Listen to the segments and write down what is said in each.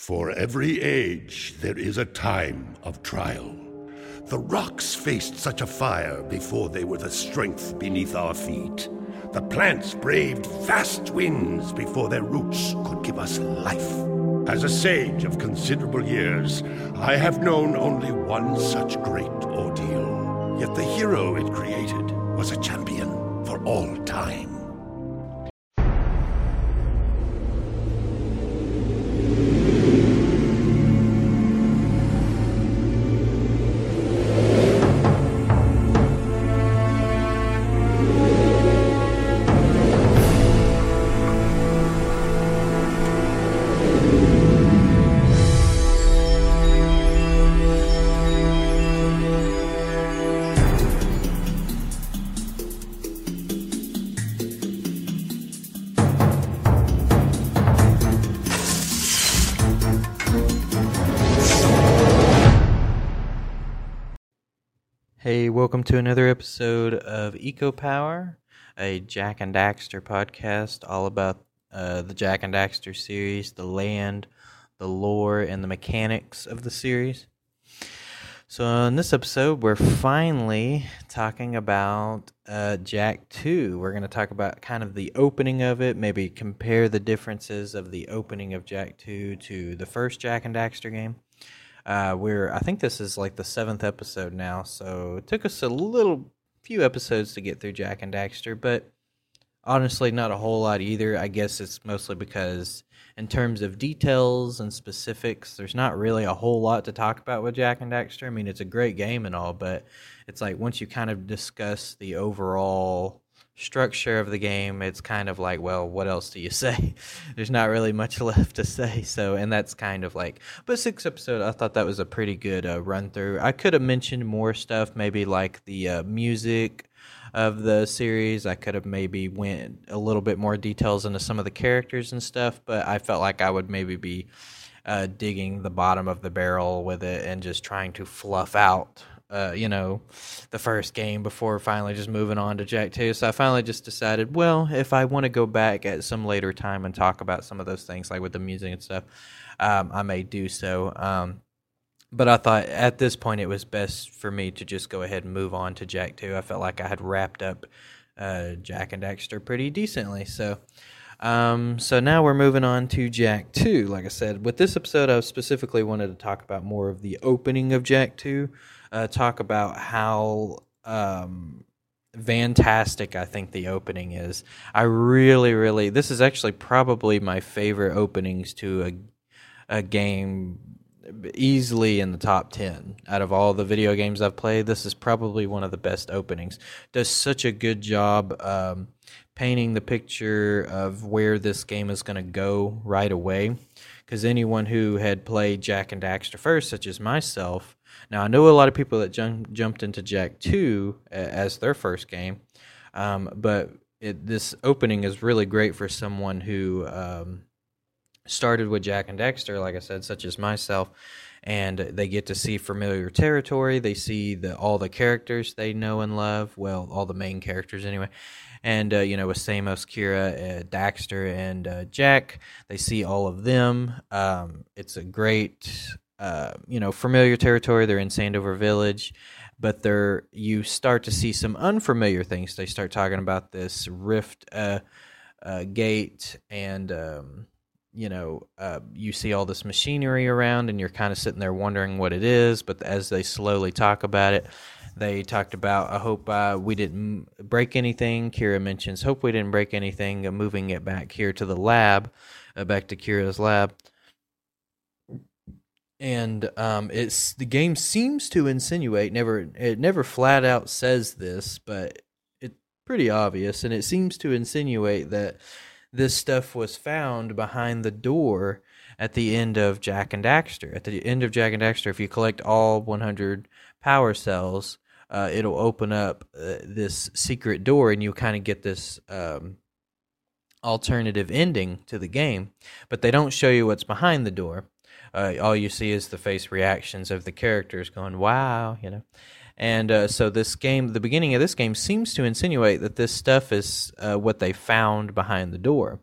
For every age, there is a time of trial. The rocks faced such a fire before they were the strength beneath our feet. The plants braved vast winds before their roots could give us life. As a sage of considerable years, I have known only one such great ordeal. Yet the hero it created was a champion for all time. Hey, welcome to another episode of Eco Power, a Jak and Daxter podcast all about uh, the Jak and Daxter series, the land, the lore, and the mechanics of the series. So, in this episode, we're finally talking about uh, Jak 2. We're going to talk about kind of the opening of it, maybe compare the differences of the opening of Jak 2 to the first Jak and Daxter game. Uh, we're I think this is like the seventh episode now, so it took us a little few episodes to get through Jak and Daxter, but honestly, not a whole lot either. I guess it's mostly because in terms of details and specifics, there's not really a whole lot to talk about with Jak and Daxter. I mean, it's a great game and all, but it's like once you kind of discuss the overall structure of the game, it's kind of like, well, what else do you say? There's not really much left to say. So, and that's kind of like, but six episode, I thought that was a pretty good uh, run through. I could have mentioned more stuff, maybe like the uh, music of the series. I could have maybe went a little bit more details into some of the characters and stuff, but I felt like I would maybe be uh, digging the bottom of the barrel with it and just trying to fluff out uh, you know, the first game before finally just moving on to Jak 2. So I finally just decided, well, if I want to go back at some later time and talk about some of those things, like with the music and stuff, um, I may do so. Um, but I thought at this point it was best for me to just go ahead and move on to Jak 2. I felt like I had wrapped up uh, Jak and Daxter pretty decently. So. Um, so now we're moving on to Jak 2. Like I said, with this episode, I specifically wanted to talk about more of the opening of Jak 2 uh, talk about how um, fantastic I think the opening is. I really, really, this is actually probably my favorite openings to a a game easily in the top 10 out of all the video games I've played. This is probably one of the best openings. Does such a good job um, painting the picture of where this game is going to go right away. Because anyone who had played Jak and Daxter first, such as myself, now I know a lot of people that jump, jumped into Jak Two as their first game, um, but it, this opening is really great for someone who um, started with Jak and Daxter, like I said, such as myself, and they get to see familiar territory. They see the all the characters they know and love. Well, all the main characters anyway. And uh, you know, with Samos, Keira, uh, Daxter, and uh, Jak, they see all of them. Um, it's a great uh, you know, familiar territory. They're in Sandover Village, but they're you start to see some unfamiliar things. They start talking about this rift uh, uh, gate, and um, you know, uh, you see all this machinery around, and you're kind of sitting there wondering what it is. But as they slowly talk about it, they talked about, I hope uh, we didn't break anything. Keira mentions, hope we didn't break anything, moving it back here to the lab, back to Keira's lab and um, it's the game seems to insinuate never it never flat out says this, but it's pretty obvious, and it seems to insinuate that this stuff was found behind the door at the end of Jak and Daxter. At the end of Jak and Daxter, if you collect all 100 power cells, uh, it'll open up uh, this secret door, and you kind of get this. Um, alternative ending to the game, but they don't show you what's behind the door uh, all you see is the face reactions of the characters going, wow, you know. And uh, so this game, the beginning of this game seems to insinuate that this stuff is uh, what they found behind the door.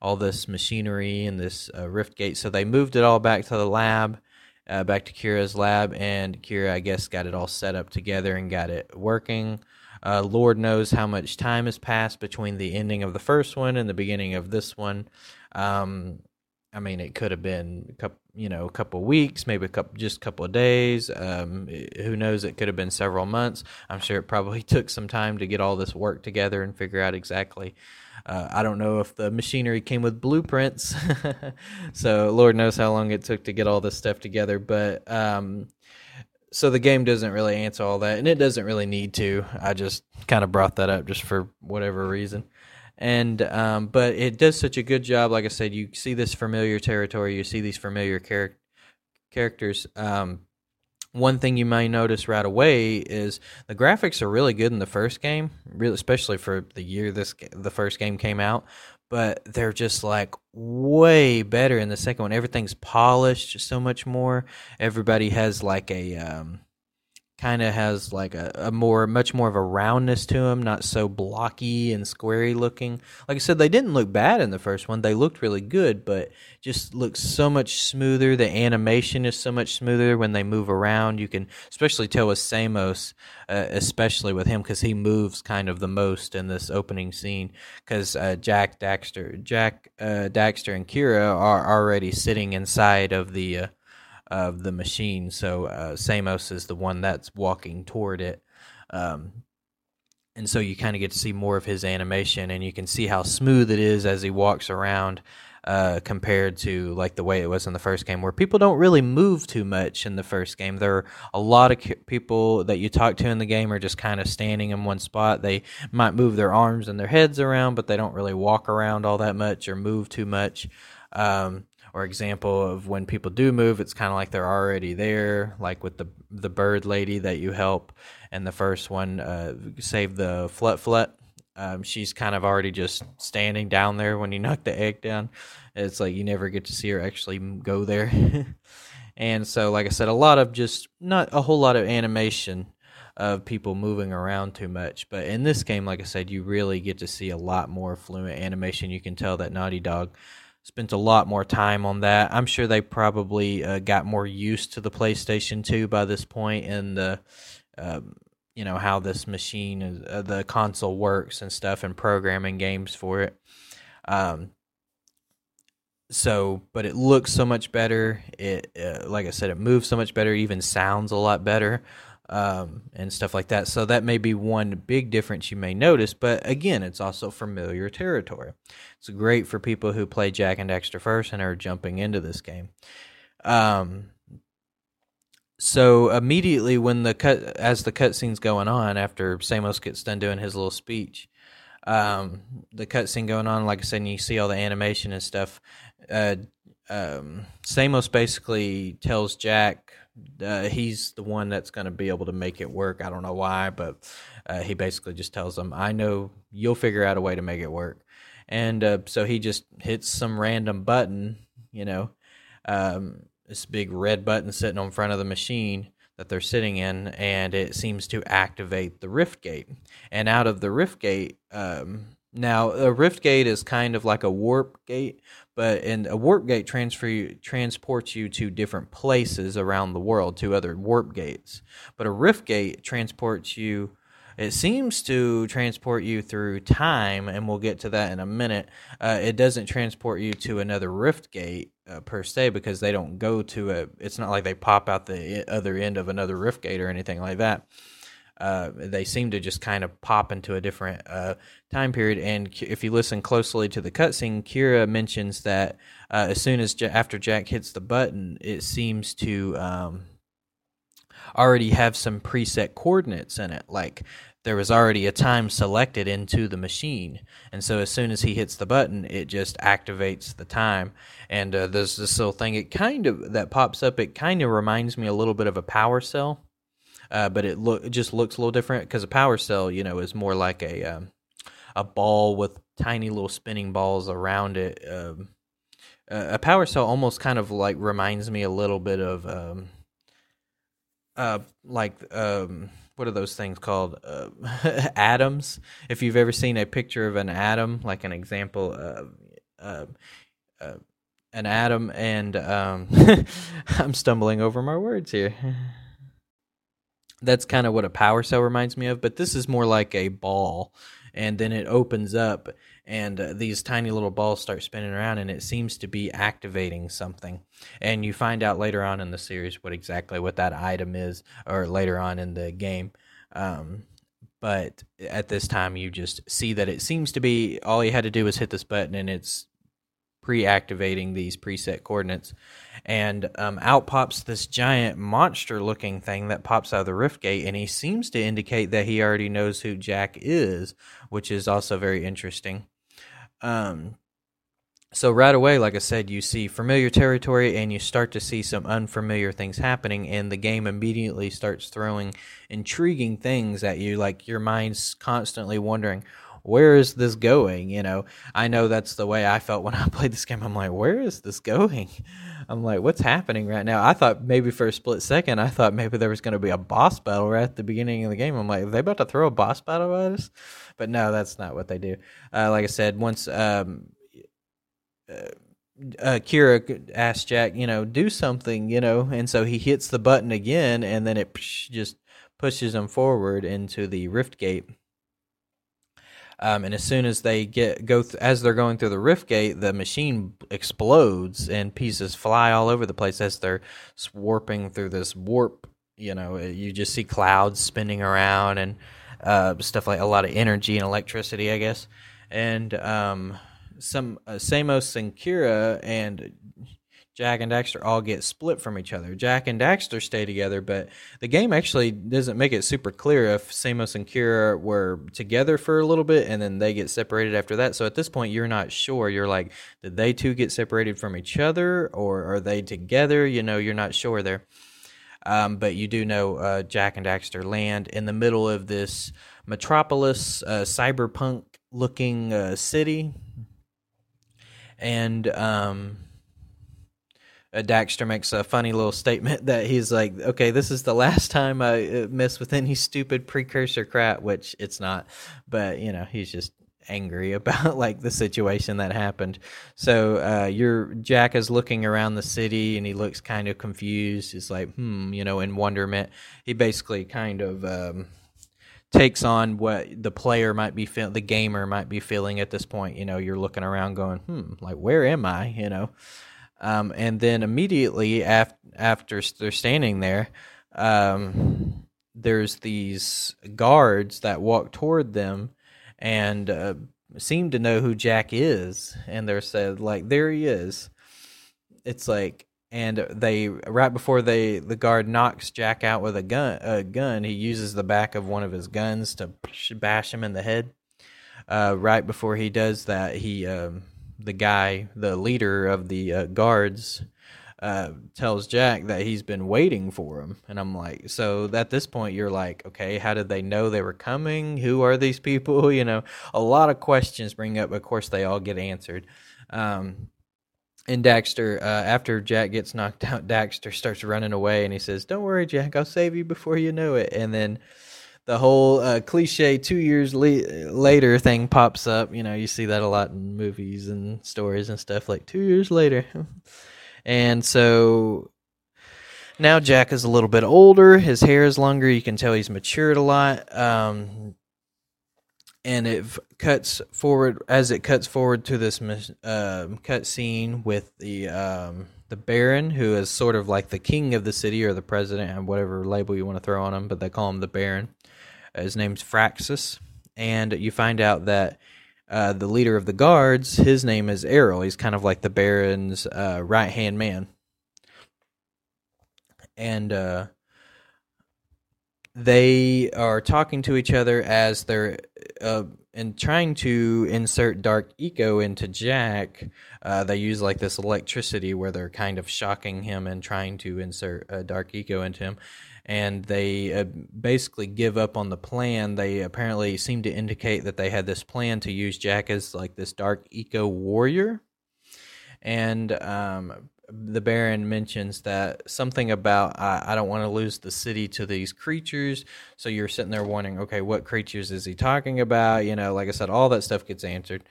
all this machinery and this uh, rift gate. So they moved it all back to the lab, uh, back to Keira's lab, and Keira, I guess, got it all set up together and got it working. Uh, Lord knows how much time has passed between the ending of the first one and the beginning of this one. Um, I mean, it could have been a couple, you know, a couple of weeks, maybe a couple, just a couple of days. Um, who knows? It could have been several months. I'm sure it probably took some time to get all this work together and figure out exactly. Uh, I don't know if the machinery came with blueprints, so Lord knows how long it took to get all this stuff together. But um, so the game doesn't really answer all that, and it doesn't really need to. I just kind of brought that up just for whatever reason and um, but it does such a good job. Like I said, you see this familiar territory, you see these familiar char- characters. Um, one thing you may notice right away is the graphics are really good in the first game, really, especially for the year this the first game came out. But they're just like way better in the second one. Everything's polished so much more. Everybody has like a um, kind of has like a, a, more much more of a roundness to them not so blocky and squarey looking. Like i said they didn't look bad in the first one. They looked really good but just looks so much smoother. The animation is so much smoother when they move around. You can especially tell with samos uh, especially with him because he moves kind of the most in this opening scene because uh, jak daxter jak uh, daxter and keira are already sitting inside of the uh, of the machine. So uh, Samos is the one that's walking toward it. Um, and so you kind of get to see more of his animation, and you can see how smooth it is as he walks around. Uh, compared to like the way it was in the first game, where people don't really move too much in the first game. There are a lot of people that you talk to in the game are just kind of standing in one spot. They might move their arms and their heads around, but they don't really walk around all that much or move too much. Um, or example of when people do move, it's kind of like they're already there, like with the the bird lady that you help, and the first one uh, save the flut flut. Um, she's kind of already just standing down there when you knock the egg down. It's like you never get to see her actually go there. and so, like I said, a lot of just not a whole lot of animation of people moving around too much. But in this game, like I said, you really get to see a lot more fluent animation. You can tell that Naughty Dog spent a lot more time on that. I'm sure they probably uh, got more used to the PlayStation 2 by this point and the um, you know how this machine is, uh, the console works and stuff and programming games for it. Um, so, but it looks so much better. It, uh, like I said, it moves so much better. Even sounds a lot better um, and stuff like that. So that may be one big difference you may notice. But again, it's also familiar territory. It's great for people who play Jak and Daxter first and are jumping into this game. Um, so immediately when the cut, as the cutscene's going on, after Samos gets done doing his little speech, um, the cutscene going on, like I said, and you see all the animation and stuff. Uh, um, Samos basically tells Jak uh, he's the one that's going to be able to make it work. I don't know why, but uh, he basically just tells them, "I know you'll figure out a way to make it work." And uh, so he just hits some random button, you know, um, this big red button sitting on front of the machine that they're sitting in, and it seems to activate the rift gate. And out of the rift gate, um, now a rift gate is kind of like a warp gate, but and a warp gate transfer you, transports you to different places around the world to other warp gates. But a rift gate transports you. It seems to transport you through time, and we'll get to that in a minute. Uh, it doesn't transport you to another rift gate uh, per se because they don't go to a. It's not like they pop out the other end of another rift gate or anything like that. Uh, they seem to just kind of pop into a different uh, time period. And if you listen closely to the cutscene, Keira mentions that uh, as soon as J- after Jak hits the button, it seems to um, already have some preset coordinates in it, like there was already a time selected into the machine, and so as soon as he hits the button, it just activates the time. And uh, there's this little thing. It kind of that pops up. It kind of reminds me a little bit of a power cell uh, but it look it just looks a little different because a power cell, you know, is more like a um, a ball with tiny little spinning balls around it. Um, a power cell almost kind of like reminds me a little bit of um, uh, like um, what are those things called? Uh, atoms. If you've ever seen a picture of an atom, like an example of uh, uh, an atom, and um, I'm stumbling over my words here. That's kind of what a power cell reminds me of, but this is more like a ball, and then it opens up, and uh, these tiny little balls start spinning around, and it seems to be activating something. And you find out later on in the series what exactly what that item is, or later on in the game. Um, but at this time, you just see that it seems to be all you had to do was hit this button, and it's pre-activating these preset coordinates. And um, out pops this giant monster looking thing that pops out of the rift gate and he seems to indicate that he already knows who jak is which is also very interesting. Um, so right away like i said you see familiar territory and you start to see some unfamiliar things happening and the game immediately starts throwing intriguing things at you like your mind's constantly wondering where is this going? You know, I know that's the way I felt when I played this game. I'm like, where is this going? I'm like, what's happening right now? I thought maybe for a split second, I thought maybe there was going to be a boss battle right at the beginning of the game. I'm like, they about to throw a boss battle at us? But no, that's not what they do. Uh, like I said, once um, uh, uh, Keira asks Jak, you know, do something, you know, and so he hits the button again, and then it just pushes him forward into the rift gate um, and as soon as they get go th- as they're going through the rift gate, the machine explodes and pieces fly all over the place as they're warping through this warp. You know, uh, you just see clouds spinning around and uh, stuff like a lot of energy and electricity, I guess. And um, some uh, Samos and Keira and Jak and Daxter all get split from each other. Jak and Daxter stay together, but the game actually doesn't make it super clear if Samos and Keira were together for a little bit and then they get separated after that. So at this point, you're not sure. You're like, did they two get separated from each other or are they together? You know, you're not sure there. Um, but you do know uh, Jak and Daxter land in the middle of this metropolis, uh, cyberpunk looking uh, city. And um, Daxter makes a funny little statement that he's like, okay, this is the last time I uh, mess with any stupid precursor crap, which it's not, but you know, he's just angry about like the situation that happened. So uh, your Jak is looking around the city and he looks kind of confused. He's like, hmm, you know, in wonderment. He basically kind of um, takes on what the player might be feeling, the gamer might be feeling at this point. You know, you're looking around going, hmm, like where am I? You know. Um, and then immediately after, after they're standing there, um, there's these guards that walk toward them and uh, seem to know who Jak is. And they're said, like, there he is. It's like, and they right before they the guard knocks Jak out with a gun, a gun, he uses the back of one of his guns to bash him in the head. Uh, right before he does that, he um, the guy, the leader of the uh, guards, uh, tells Jak that he's been waiting for him. And I'm like, so at this point, you're like, okay, how did they know they were coming? Who are these people? You know, a lot of questions bring up. Of course, they all get answered. Um, and Daxter, uh, after Jak gets knocked out, Daxter starts running away and he says, Don't worry, Jak, I'll save you before you know it. And then the whole uh, cliche two years le- later thing pops up. You know, you see that a lot in movies and stories and stuff like two years later. and so now Jak is a little bit older. His hair is longer. You can tell he's matured a lot. Um, and it cuts forward as it cuts forward to this uh, cut scene with the um, the Baron, who is sort of like the king of the city or the president, or whatever label you want to throw on him, but they call him the Baron. His name's Praxis, and you find out that uh, the leader of the guards, his name is Errol. He's kind of like the Baron's uh, right hand man, and uh, they are talking to each other as they're uh, and trying to insert dark eco into Jak. Uh, they use like this electricity where they're kind of shocking him and trying to insert a dark eco into him and they uh, basically give up on the plan. They apparently seem to indicate that they had this plan to use Jak as like this dark eco warrior, and um, the Baron mentions that something about I, I don't want to lose the city to these creatures. So you're sitting there wondering, okay, what creatures is he talking about? You know, like I said, all that stuff gets answered.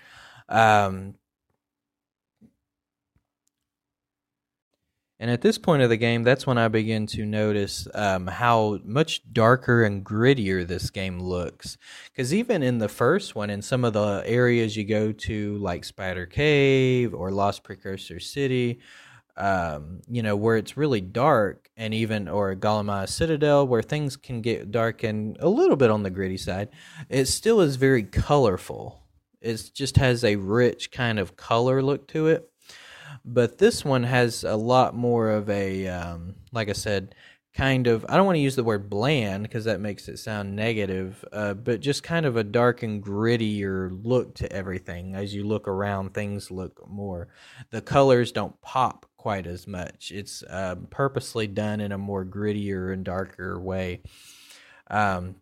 Um, And at this point of the game, that's when I begin to notice um, how much darker and grittier this game looks. Because even in the first one, in some of the areas you go to, like Spider Cave or Lost Precursor City, um, you know, where it's really dark, and even or Golem Citadel, where things can get dark and a little bit on the gritty side, it still is very colorful. It just has a rich kind of color look to it but this one has a lot more of a um, like i said kind of i don't want to use the word bland because that makes it sound negative uh, but just kind of a dark and grittier look to everything as you look around things look more. The colors don't pop quite as much. It's uh, purposely done in a more grittier and darker way um,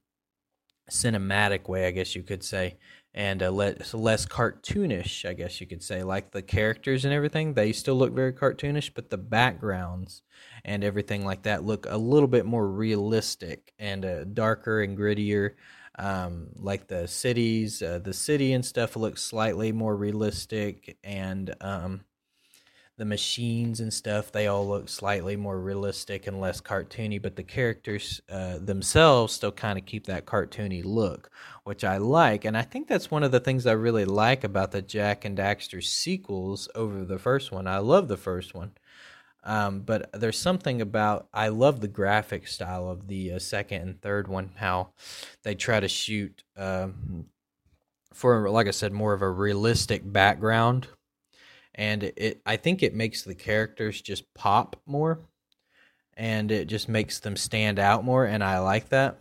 cinematic way i guess you could say and uh, less, less cartoonish, I guess you could say. Like the characters and everything, they still look very cartoonish, but the backgrounds and everything like that look a little bit more realistic and uh, darker and grittier. Um, like the cities, uh, the city and stuff looks slightly more realistic, and um, the machines and stuff they all look slightly more realistic and less cartoony but the characters uh, themselves still kind of keep that cartoony look which i like and i think that's one of the things i really like about the jak and daxter sequels over the first one. I love the first one um, but there's something about i love the graphic style of the uh, second and third one how they try to shoot um, for like i said more of a realistic background and it I think it makes the characters just pop more, and it just makes them stand out more, and I like that.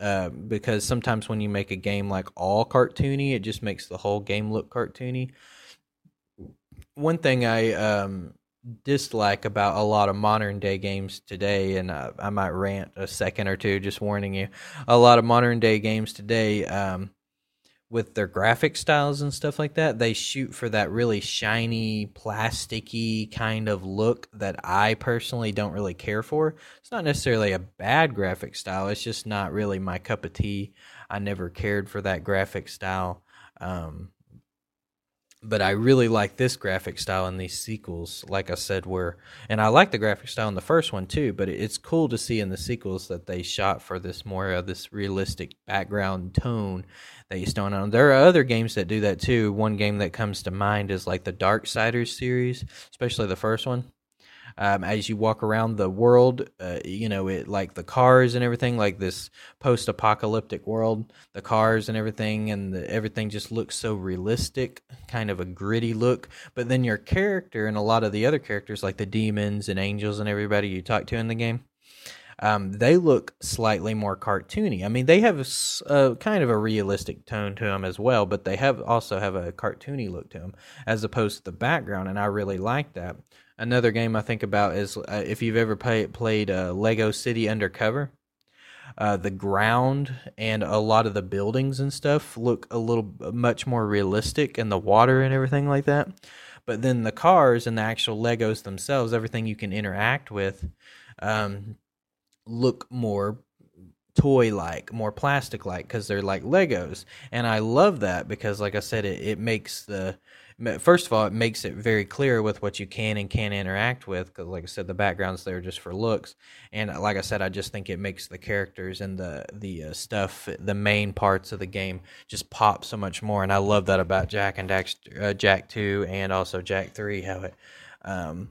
Uh, because sometimes when you make a game like all cartoony, it just makes the whole game look cartoony. One thing I um, dislike about a lot of modern day games today, and I, I, might rant a second or two, just warning you. A lot of modern day games today, um, with their graphic styles and stuff like that, they shoot for that really shiny, plasticky kind of look that I personally don't really care for. It's not necessarily a bad graphic style, it's just not really my cup of tea. I never cared for that graphic style. Um, but I really like this graphic style in these sequels. Like I said, where and I like the graphic style in the first one too. But it's cool to see in the sequels that they shot for this more of this realistic background tone that you stone on. There are other games that do that too. One game that comes to mind is like the Darksiders series, especially the first one um, as you walk around the world. Uh, you know, it like the cars and everything, like this post-apocalyptic world, the cars and everything, and the, everything just looks so realistic, kind of a gritty look. But then your character and a lot of the other characters, like the demons and angels and everybody you talk to in the game. Um, they look slightly more cartoony. I mean, they have a, a, kind of a realistic tone to them as well, but they have also have a cartoony look to them as opposed to the background, and I really like that. Another game I think about is uh, if you've ever play, played uh, Lego City Undercover. Uh, the ground and a lot of the buildings and stuff look a little much more realistic, and the water and everything like that. But then the cars and the actual Legos themselves, everything you can interact with, um, look more toy like, more plastic like, because they're like Legos. And I love that because, like I said, it, it makes the first of all, it makes it very clear with what you can and can't interact with. Because, like I said, the background's there are just for looks, and uh, like I said, I just think it makes the characters and the the uh, stuff, the main parts of the game, just pop so much more. And I love that about Jak and uh, Jak Two, and also Jak Three, how it. Um,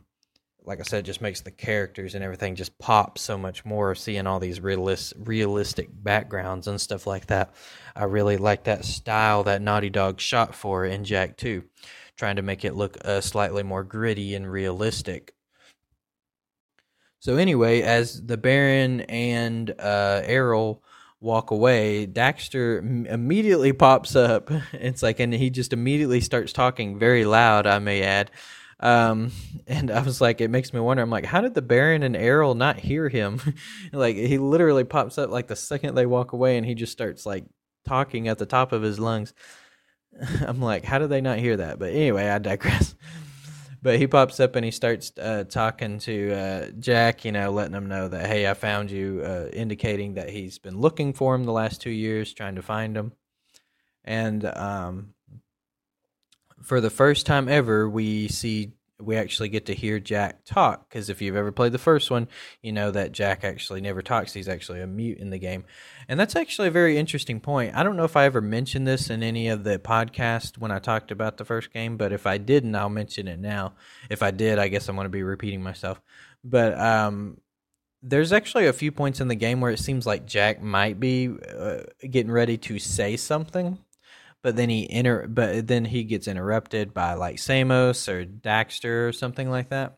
like I said, just makes the characters and everything just pop so much more. Seeing all these realist, realistic backgrounds and stuff like that, I really like that style that Naughty Dog shot for in Jak Two trying to make it look uh, slightly more gritty and realistic. So anyway, as the Baron and uh, Errol walk away, Daxter immediately pops up. It's like, and he just immediately starts talking very loud. I may add. Um, and I was like, it makes me wonder. I'm like, how did the Baron and Errol not hear him? like, he literally pops up like the second they walk away, and he just starts like talking at the top of his lungs. I'm like, how did they not hear that? But anyway, I digress. but he pops up and he starts uh, talking to uh, Jak, you know, letting him know that, hey, I found you, uh, indicating that he's been looking for him the last two years, trying to find him. And um, for the first time ever, we see we actually get to hear Jak talk. Because if you've ever played the first one, you know that Jak actually never talks. He's actually a mute in the game. And that's actually a very interesting point. I don't know if I ever mentioned this in any of the podcast when I talked about the first game, but if I didn't, I'll mention it now. If I did, I guess I'm going to be repeating myself. But um, there's actually a few points in the game where it seems like Jak might be uh, getting ready to say something but then he inter but then he gets interrupted by like Samos or Daxter or something like that.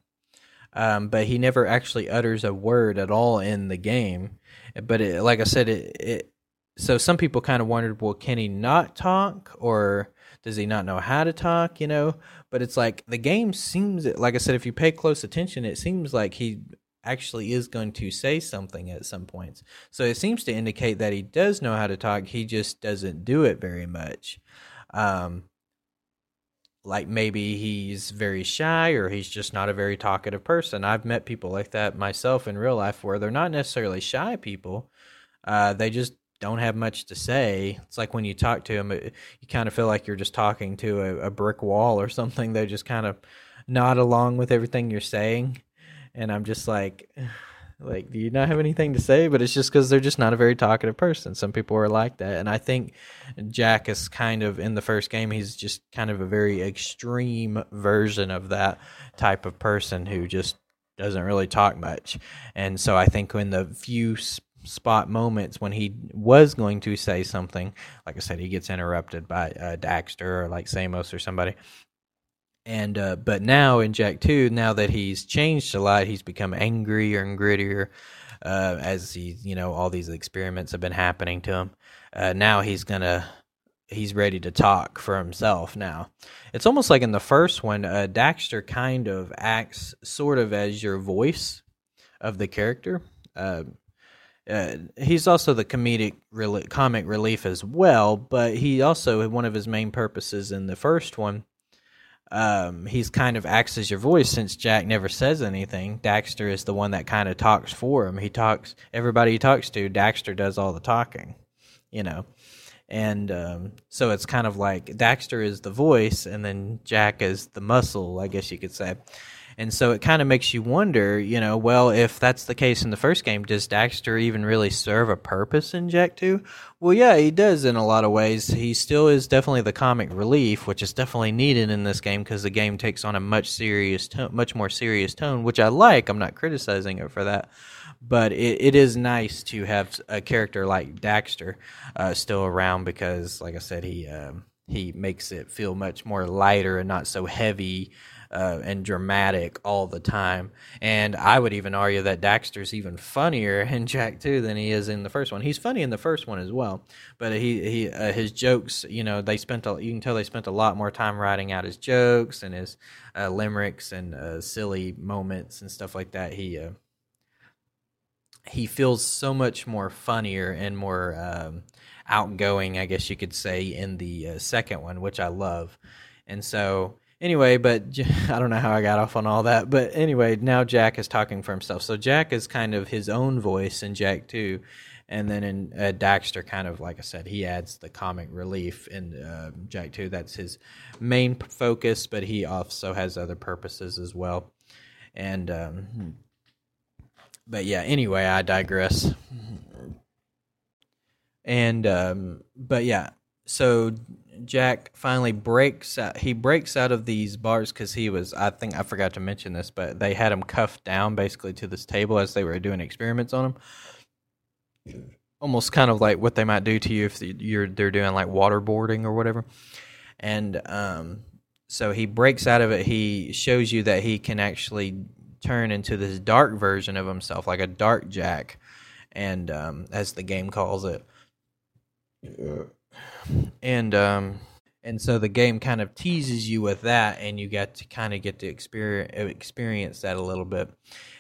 Um, but he never actually utters a word at all in the game. But it, like I said, it, it so some people kind of wondered, well, can he not talk or does he not know how to talk? You know, but it's like the game seems like I said, if you pay close attention, it seems like he actually is going to say something at some points. So it seems to indicate that he does know how to talk. He just doesn't do it very much. Um, like maybe he's very shy or he's just not a very talkative person. I've met people like that myself in real life where they're not necessarily shy people. Uh, they just don't have much to say. It's like when you talk to them, it, you kind of feel like you're just talking to a, a brick wall or something. They just kind of nod along with everything you're saying and I'm just like, like, do you not have anything to say? But it's just because they're just not a very talkative person. Some people are like that, and I think Jak is kind of in the first game. He's just kind of a very extreme version of that type of person who just doesn't really talk much. And so I think in the few spot moments when he was going to say something, like I said, he gets interrupted by uh, Daxter or like Samos or somebody and uh, but now in Jak Two, now that he's changed a lot, he's become angrier and grittier. Uh, as he, you know, all these experiments have been happening to him. Uh, now he's gonna, he's ready to talk for himself. Now, it's almost like in the first one, uh, Daxter kind of acts sort of as your voice of the character. Uh, uh, he's also the comedic comic relief as well, but he also had one of his main purposes in the first one um, he's kind of acts as your voice since Jak never says anything. Daxter is the one that kind of talks for him. He talks everybody he talks to. Daxter does all the talking, you know, and um, so it's kind of like Daxter is the voice, and then Jak is the muscle, I guess you could say. And so it kind of makes you wonder, you know, well, if that's the case in the first game, does Daxter even really serve a purpose in Jak 2? Well, yeah, he does in a lot of ways. He still is definitely the comic relief, which is definitely needed in this game because the game takes on a much serious much more serious tone, which I like. I'm not criticizing it for that. But it, it is nice to have a character like Daxter uh, still around because, like I said, he um, he makes it feel much more lighter and not so heavy uh, and dramatic all the time. And I would even argue that Daxter's even funnier in Jak 2 than he is in the first one. He's funny in the first one as well, but he he uh, his jokes, you know, they spent a, you can tell they spent a lot more time writing out his jokes and his uh, limericks and uh, silly moments and stuff like that. He uh, he feels so much more funnier and more um, outgoing, I guess you could say, in the uh, second one, which I love. And so anyway, but I don't know how I got off on all that. But anyway, now Jak is talking for himself. So Jak is kind of his own voice in Jak 2. And then in uh, Daxter, kind of like I said, he adds the comic relief in uh, Jak 2. That's his main focus, but he also has other purposes as well. And, um, but yeah, anyway, I digress. And, um, but yeah, so Jak finally breaks out. He breaks out of these bars because he was. I think I forgot to mention this, but they had him cuffed down basically to this table as they were doing experiments on him. Almost kind of like what they might do to you if you're they're doing like waterboarding or whatever. And um, so he breaks out of it. He shows you that he can actually turn into this dark version of himself, like a dark Jak, and um, as the game calls it and um, and so the game kind of teases you with that, and you get to kind of get to experience experience that a little bit.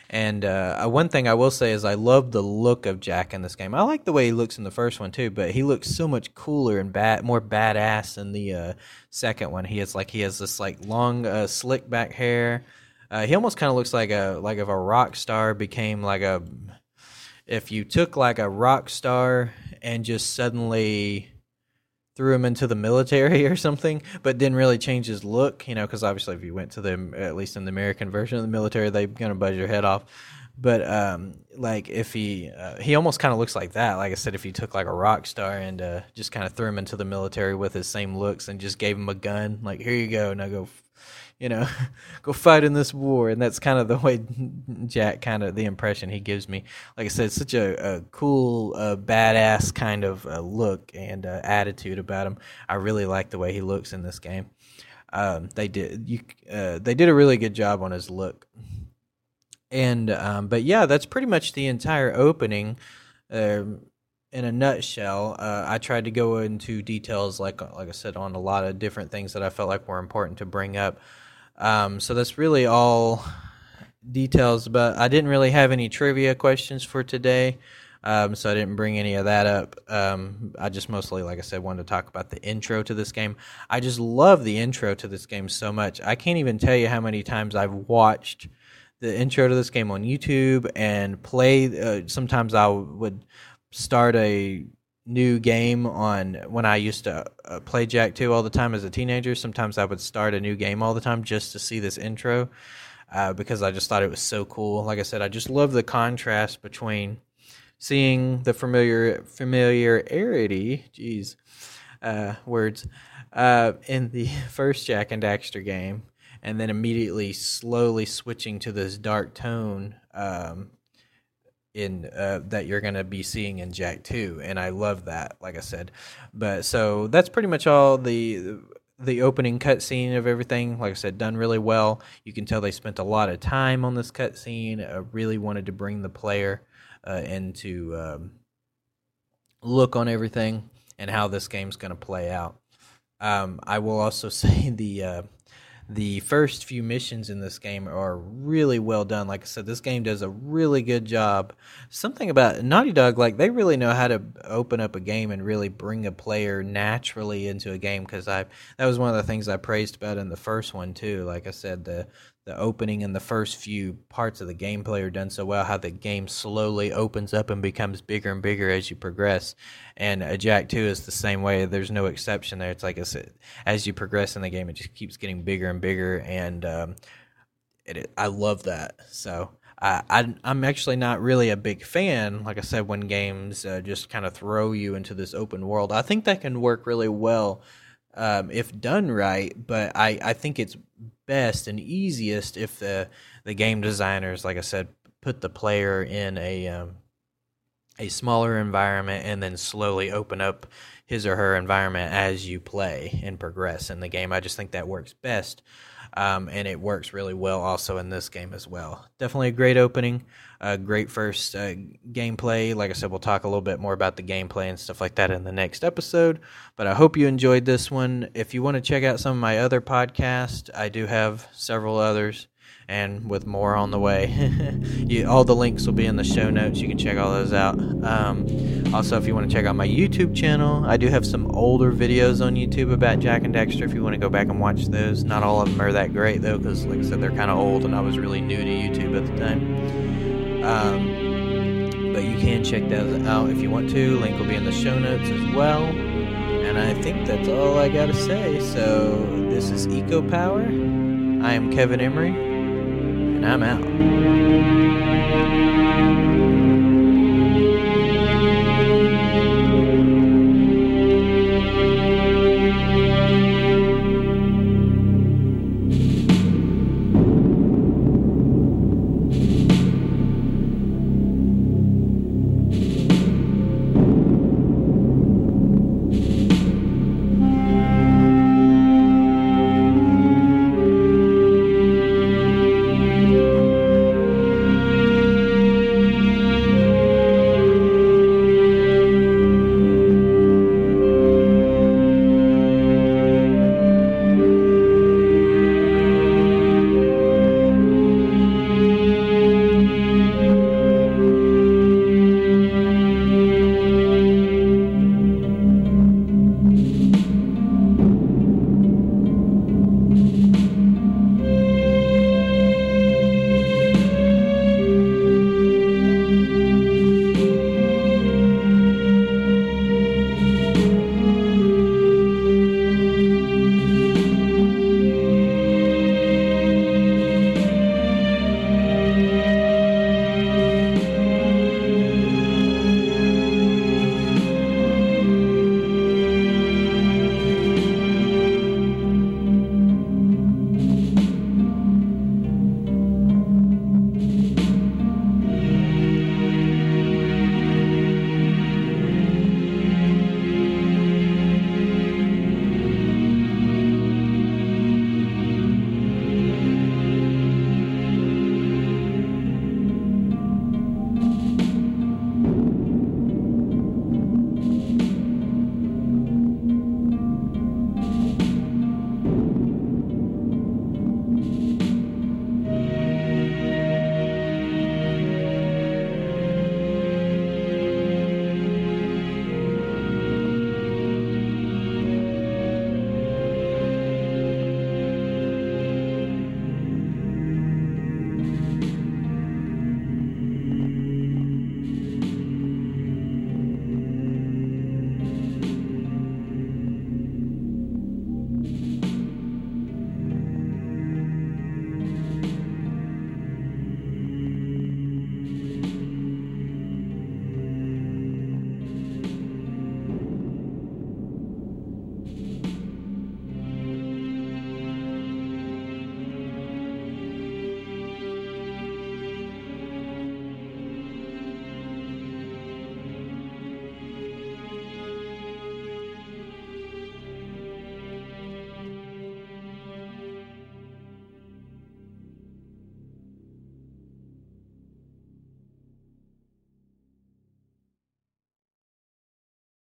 And uh, one thing I will say is I love the look of Jak in this game. I like the way he looks in the first one too, but he looks so much cooler and bad, more badass in the uh, second one. He has like he has this like long, uh, slick back hair. Uh, he almost kind of looks like a like if a rock star became like a if you took like a rock star and just suddenly threw him into the military or something, but didn't really change his look, you know, because obviously if you went to the at least in the American version of the military, they're gonna buzz your head off. But um, like if he uh, he almost kind of looks like that. Like I said, if you took like a rock star and uh, just kind of threw him into the military with his same looks and just gave him a gun, like here you go, now go you know, go fight in this war. And that's kind of the way Jak kind of the impression he gives me. Like I said, such a, a cool, uh, badass kind of uh, look and uh, attitude about him. I really like the way he looks in this game. Um, they did you uh, they did a really good job on his look. And um, but yeah, that's pretty much the entire opening. Um, in a nutshell, uh, I tried to go into details, like like I said, on a lot of different things that I felt like were important to bring up. Um, so that's really all details. But I didn't really have any trivia questions for today, um, so I didn't bring any of that up. Um, I just mostly, like I said, wanted to talk about the intro to this game. I just love the intro to this game so much. I can't even tell you how many times I've watched the intro to this game on YouTube and play. Uh, sometimes I would start a new game on when I used to uh, play Jak 2 all the time as a teenager. Sometimes I would start a new game all the time just to see this intro uh, because I just thought it was so cool. Like I said, I just love the contrast between seeing the familiar familiarity, geez, uh, words, uh, in the first Jak and Daxter game, and then immediately slowly switching to this dark tone um, in uh, that you're going to be seeing in Jak 2 and I love that like I said. But so that's pretty much all the the opening cutscene of everything. Like I said done really well. You can tell they spent a lot of time on this cutscene. Uh, really wanted to bring the player uh, into um, look on everything and how this game's going to play out. Um, I will also say the uh, the first few missions in this game are really well done. Like I said, this game does a really good job. Something about Naughty Dog, like they really know how to open up a game and really bring a player naturally into a game. Because I that was one of the things I praised about in the first one too. Like I said, the the opening and the first few parts of the gameplay are done so well. How the game slowly opens up and becomes bigger and bigger as you progress. And a Jak Two is the same way. There's no exception there. It's like I said, as you progress in the game, it just keeps getting bigger and bigger. And um, it, I love that. So. I, I'm actually not really a big fan, like I said, when games uh, just kind of throw you into this open world. I think that can work really well um, if done right, but I, I think it's best and easiest if the the game designers, like I said, put the player in a um, a smaller environment and then slowly open up his or her environment as you play and progress in the game. I just think that works best. Um, and it works really well also in this game as well. Definitely a great opening, a great first uh, gameplay. Like I said, we'll talk a little bit more about the gameplay and stuff like that in the next episode. But I hope you enjoyed this one. If you want to check out some of my other podcasts, I do have several others and with more on the way. you, all the links will be in the show notes. You can check all those out. Um, also, if you want to check out my YouTube channel, I do have some older videos on YouTube about Jak and Daxter if you want to go back and watch those. Not all of them are that great, though, because, like I said, they're kind of old and I was really new to YouTube at the time. Um, but you can check those out if you want to. Link will be in the show notes as well. And I think that's all I got to say. So, this is Eco Power. I am Kevin Emery I'm out.